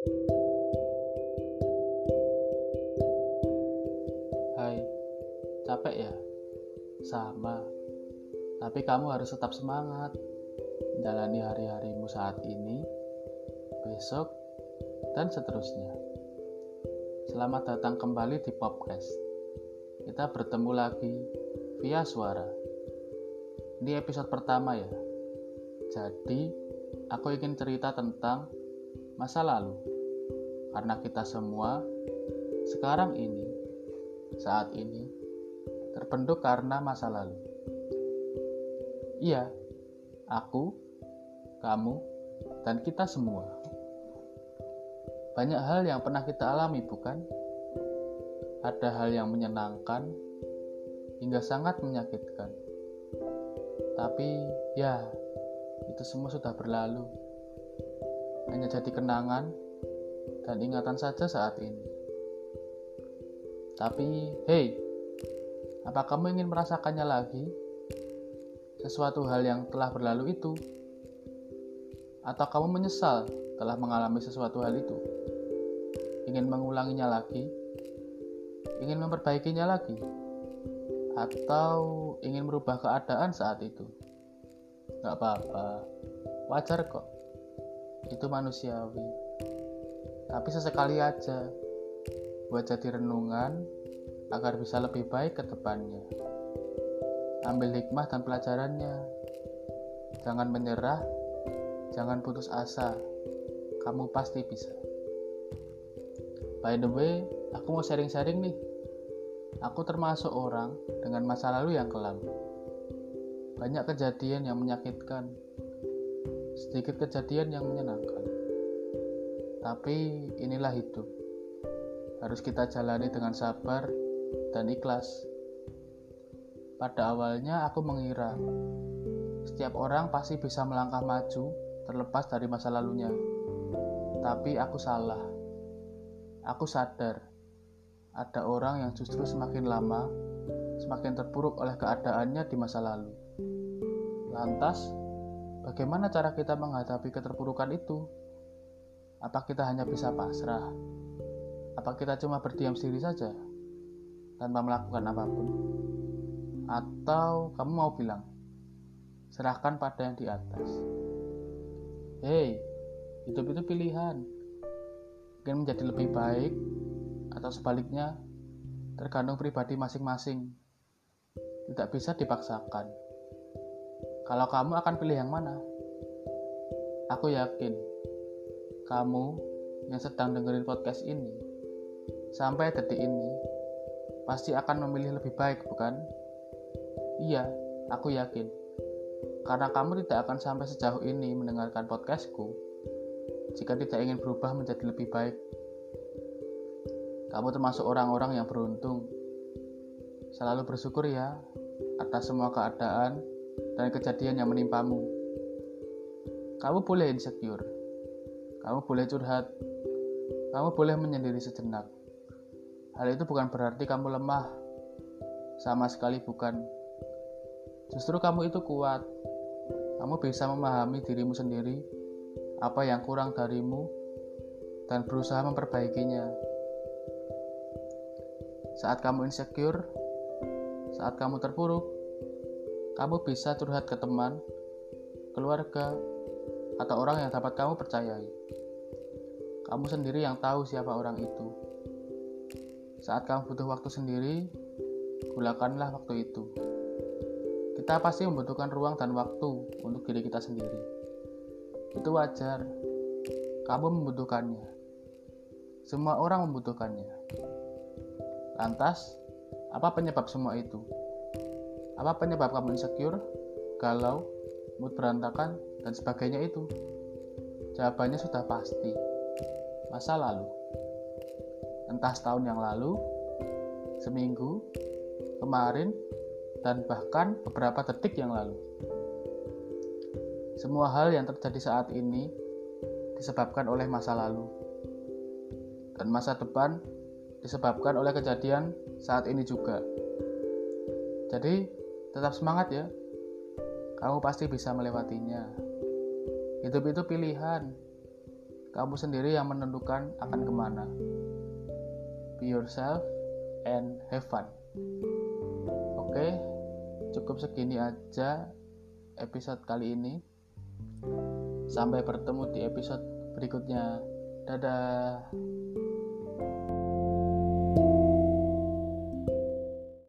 Hai, capek ya? Sama. Tapi kamu harus tetap semangat menjalani hari-harimu saat ini, besok, dan seterusnya. Selamat datang kembali di Popcast. Kita bertemu lagi via suara. Ini episode pertama ya. Jadi, aku ingin cerita tentang masa lalu. Karena kita semua sekarang ini, saat ini, terbentuk karena masa lalu. Iya, aku, kamu, dan kita semua. Banyak hal yang pernah kita alami, bukan? Ada hal yang menyenangkan hingga sangat menyakitkan. Tapi, ya, itu semua sudah berlalu hanya jadi kenangan dan ingatan saja saat ini. Tapi, hey, apa kamu ingin merasakannya lagi? Sesuatu hal yang telah berlalu itu? Atau kamu menyesal telah mengalami sesuatu hal itu? Ingin mengulanginya lagi? Ingin memperbaikinya lagi? Atau ingin merubah keadaan saat itu? Gak apa-apa, wajar kok itu manusiawi. Tapi sesekali aja buat jadi renungan agar bisa lebih baik ke depannya. Ambil hikmah dan pelajarannya. Jangan menyerah, jangan putus asa. Kamu pasti bisa. By the way, aku mau sharing-sharing nih. Aku termasuk orang dengan masa lalu yang kelam. Banyak kejadian yang menyakitkan, sedikit kejadian yang menyenangkan. Tapi inilah hidup. Harus kita jalani dengan sabar dan ikhlas. Pada awalnya aku mengira setiap orang pasti bisa melangkah maju terlepas dari masa lalunya. Tapi aku salah. Aku sadar ada orang yang justru semakin lama semakin terpuruk oleh keadaannya di masa lalu. Lantas, Bagaimana cara kita menghadapi keterpurukan itu? Apa kita hanya bisa pasrah? Apa kita cuma berdiam diri saja tanpa melakukan apa pun? Atau kamu mau bilang, serahkan pada yang di atas. Hei, hidup itu pilihan. Mungkin menjadi lebih baik atau sebaliknya tergantung pribadi masing-masing. Tidak bisa dipaksakan. Kalau kamu akan pilih yang mana? Aku yakin kamu yang sedang dengerin podcast ini sampai detik ini pasti akan memilih lebih baik, bukan? Iya, aku yakin. Karena kamu tidak akan sampai sejauh ini mendengarkan podcastku jika tidak ingin berubah menjadi lebih baik. Kamu termasuk orang-orang yang beruntung. Selalu bersyukur ya atas semua keadaan dan kejadian yang menimpamu. Kamu boleh insecure, kamu boleh curhat, kamu boleh menyendiri sejenak. Hal itu bukan berarti kamu lemah, sama sekali bukan. Justru kamu itu kuat. Kamu bisa memahami dirimu sendiri, apa yang kurang darimu, dan berusaha memperbaikinya. Saat kamu insecure, saat kamu terpuruk, kamu bisa curhat ke teman, keluarga, atau orang yang dapat kamu percayai. Kamu sendiri yang tahu siapa orang itu. Saat kamu butuh waktu sendiri, gunakanlah waktu itu. Kita pasti membutuhkan ruang dan waktu untuk diri kita sendiri. Itu wajar. Kamu membutuhkannya. Semua orang membutuhkannya. Lantas, apa penyebab semua itu? Apa penyebab kamu insecure, galau, mood berantakan, dan sebagainya itu? Jawabannya sudah pasti. Masa lalu. Entah setahun yang lalu, seminggu, kemarin, dan bahkan beberapa detik yang lalu. Semua hal yang terjadi saat ini disebabkan oleh masa lalu. Dan masa depan disebabkan oleh kejadian saat ini juga. Jadi, Tetap semangat ya. Kamu pasti bisa melewatinya. Hidup itu pilihan. Kamu sendiri yang menentukan akan ke mana. Be yourself and have fun. Oke, cukup segini aja episode kali ini. Sampai bertemu di episode berikutnya. Dadah.